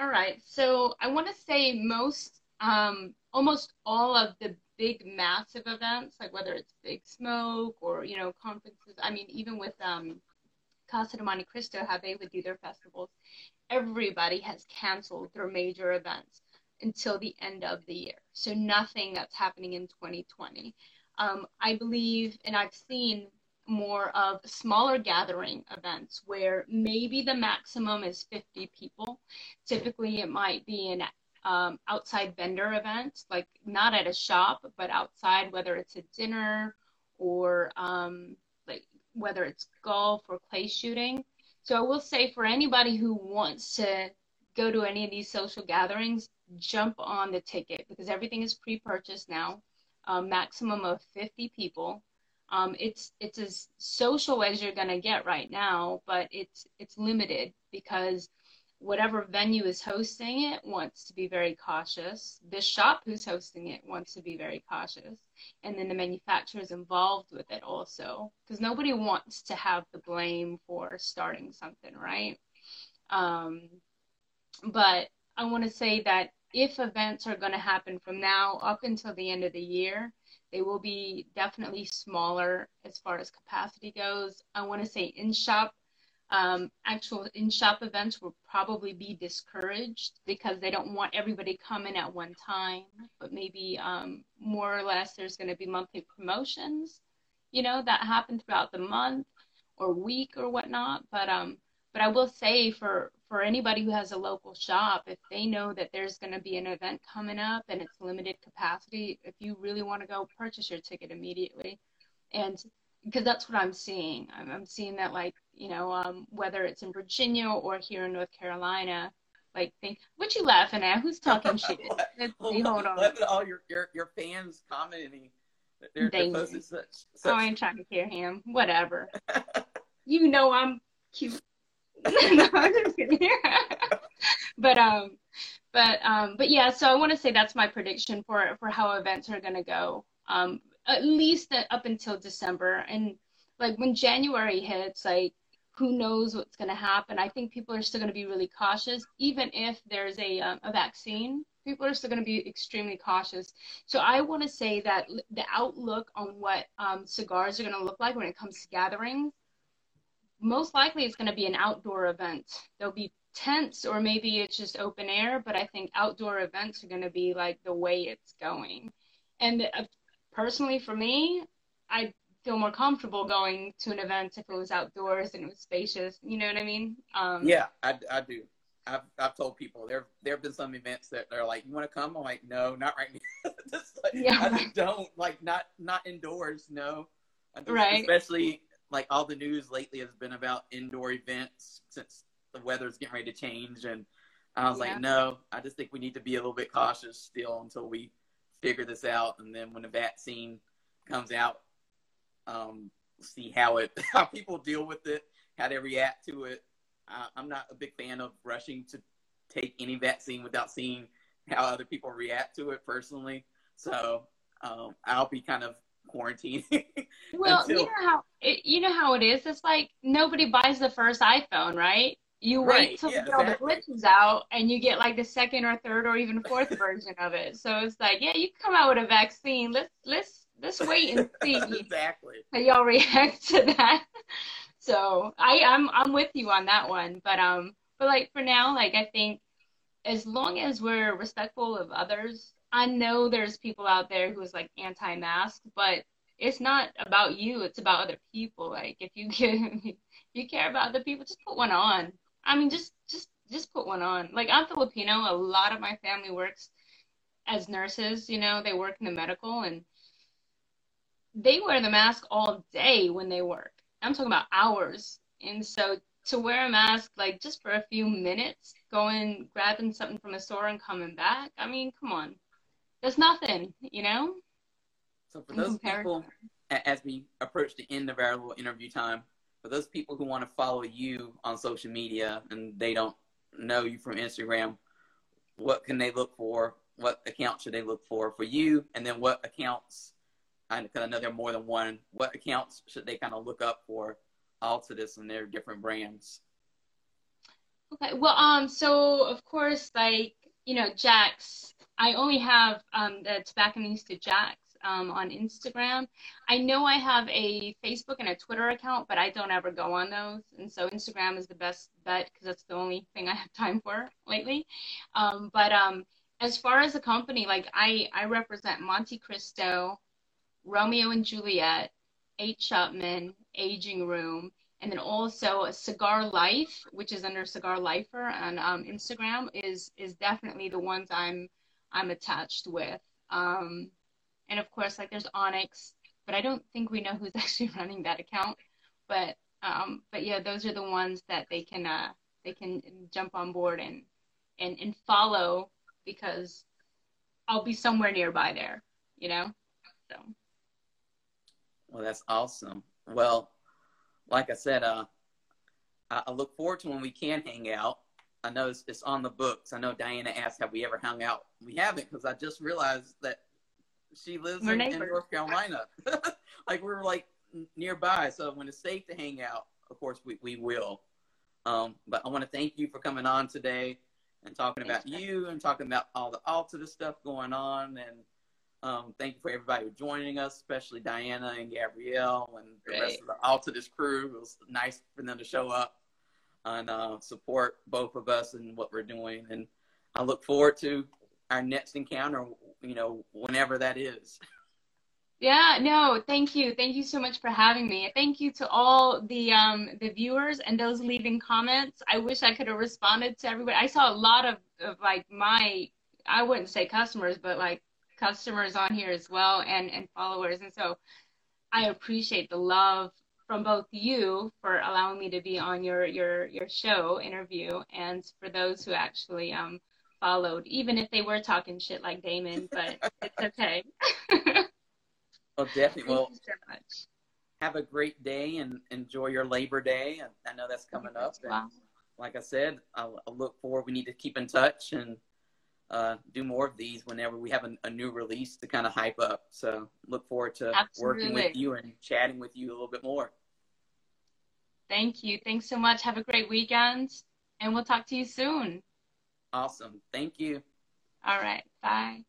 All right. So I want to say most, um, almost all of the big massive events, like whether it's Big Smoke or, you know, conferences. I mean, even with um, Casa de Montecristo, how they would do their festivals, everybody has canceled their major events until the end of the year. So nothing that's happening in 2020. Um, I believe, and I've seen more of smaller gathering events where maybe the maximum is 50 people. Typically, it might be an um, outside vendor event, like not at a shop, but outside, whether it's a dinner or um, like whether it's golf or clay shooting. So I will say for anybody who wants to go to any of these social gatherings, jump on the ticket because everything is pre-purchased now. Um, maximum of 50 people. Um, it's it's as social as you're gonna get right now, but it's it's limited because whatever venue is hosting it wants to be very cautious. The shop who's hosting it wants to be very cautious, and then the manufacturers involved with it also, because nobody wants to have the blame for starting something, right? Um, but I want to say that if events are going to happen from now up until the end of the year, they will be definitely smaller as far as capacity goes. I want to say in shop, um, actual in shop events will probably be discouraged because they don't want everybody coming at one time. But maybe um, more or less, there's going to be monthly promotions, you know, that happen throughout the month or week or whatnot. But um, but I will say for for anybody who has a local shop, if they know that there's going to be an event coming up and it's limited capacity, if you really want to go, purchase your ticket immediately. And because that's what I'm seeing. I'm, I'm seeing that, like, you know, um, whether it's in Virginia or here in North Carolina, like, think, what you laughing at? Who's talking shit? Let's see, hold on. All your, your, your fans commenting. They're, they're Dang. such, Oh, I ain't trying to hear him. Whatever. you know I'm cute. No, I'm just kidding. but um, but um, but yeah. So I want to say that's my prediction for for how events are gonna go. Um, at least up until December, and like when January hits, like who knows what's gonna happen? I think people are still gonna be really cautious, even if there's a um, a vaccine. People are still going to be extremely cautious. So I want to say that the outlook on what um, cigars are going to look like when it comes to gatherings most likely it's going to be an outdoor event. There'll be tents or maybe it's just open air, but I think outdoor events are going to be like the way it's going. And uh, personally, for me, I feel more comfortable going to an event if it was outdoors and it was spacious. You know what I mean? Um, Yeah, I, I do. I've, I've told people there there have been some events that they're like, you want to come? I'm like, no, not right now. Just like, Yeah. I just don't like not not indoors. No, just- Right. Especially like all the news lately has been about indoor events since the weather's getting ready to change, and I was Yeah. like, no, I just think we need to be a little bit cautious still until we figure this out, and then when the vaccine comes out, um, see how it how people deal with it, how they react to it. I, I'm not a big fan of rushing to take any vaccine without seeing how other people react to it personally. So um, I'll be kind of quarantining. Well, until- you know how it, you know how it is. It's like nobody buys the first iPhone, right? You wait Right, till yeah, get the exactly. glitches out, and you get like the second or third or even fourth version of it. So it's like, yeah, you come out with a vaccine. Let's let's let's wait and see exactly. how y'all react to that. So I I'm I'm with you on that one. But um, but like for now, like I think as long as we're respectful of others, I know there's people out there who's like anti-mask, but it's not about you. It's about other people. Like if you get, if you care about other people, just put one on. I mean, just just just put one on. Like I'm Filipino. A lot of my family works as nurses. You know, they work in the medical and they wear the mask all day when they work. I'm talking about hours. And so to wear a mask like just for a few minutes, going grabbing something from a store and coming back, I mean, come on. That's nothing, you know? So for those people, as we approach the end of our little interview time, for those people who want to follow you on social media and they don't know you from Instagram, what can they look for? what accounts should they look for for you, and then what accounts? I, I know there are more than one. What accounts should they kind of look up for Altadis and their different brands? Okay. Well, um, so of course, like you know, Jax. I only have um the Tobacconista Jax um, on Instagram. I know I have a Facebook and a Twitter account, but I don't ever go on those. And so Instagram is the best bet because that's the only thing I have time for lately. Um, but um, as far as the company, like I, I represent Montecristo, Romeo and Juliet, H. Upmann, Aging Room, and then also Cigar Life, which is under Cigar Lifer on um, Instagram, is is definitely the ones I'm I'm attached with. Um, and of course like there's onyx but i don't think we know who's actually running that account. But um but yeah those are the ones that they can uh they can jump on board and and and follow because i'll be somewhere nearby there you know? So. Well that's awesome. Well like i said uh i look forward to when we can hang out i know it's, it's on the books i know diana asked have we ever hung out we haven't because i just realized that she lives in, in, North Carolina. like we're like nearby, so when it's safe to hang out, of course we, we will. Um, but I want to thank you for coming on today and talking Thanks, about you and talking about all the Alta stuff going on. And um, thank you for everybody for joining us, especially Diana and Gabrielle and the Great. rest of the Altadis crew. It was nice for them to show up and uh, support both of us and what we're doing. And I look forward to our next encounter you know, whenever that is. Yeah, no, thank you. Thank you so much for having me. Thank you to all the um the viewers and those leaving comments. I wish I could have responded to everybody. I saw a lot of, of like my I wouldn't say customers, but like customers on here as well and and followers. And so I appreciate the love from both you for allowing me to be on your your your show interview and for those who actually um followed, even if they were talking shit like Damon, but it's okay. well, definitely. well, you so much. have a great day and enjoy your Labor Day. I know that's coming up. And like I said, I'll, look forward. We need to keep in touch and uh, do more of these whenever we have a, a, new release to kind of hype up. So look forward to Absolutely. working with you and chatting with you a little bit more. Thank you. Thanks so much. Have a great weekend, and we'll talk to you soon. Awesome. Thank you. All right. Bye.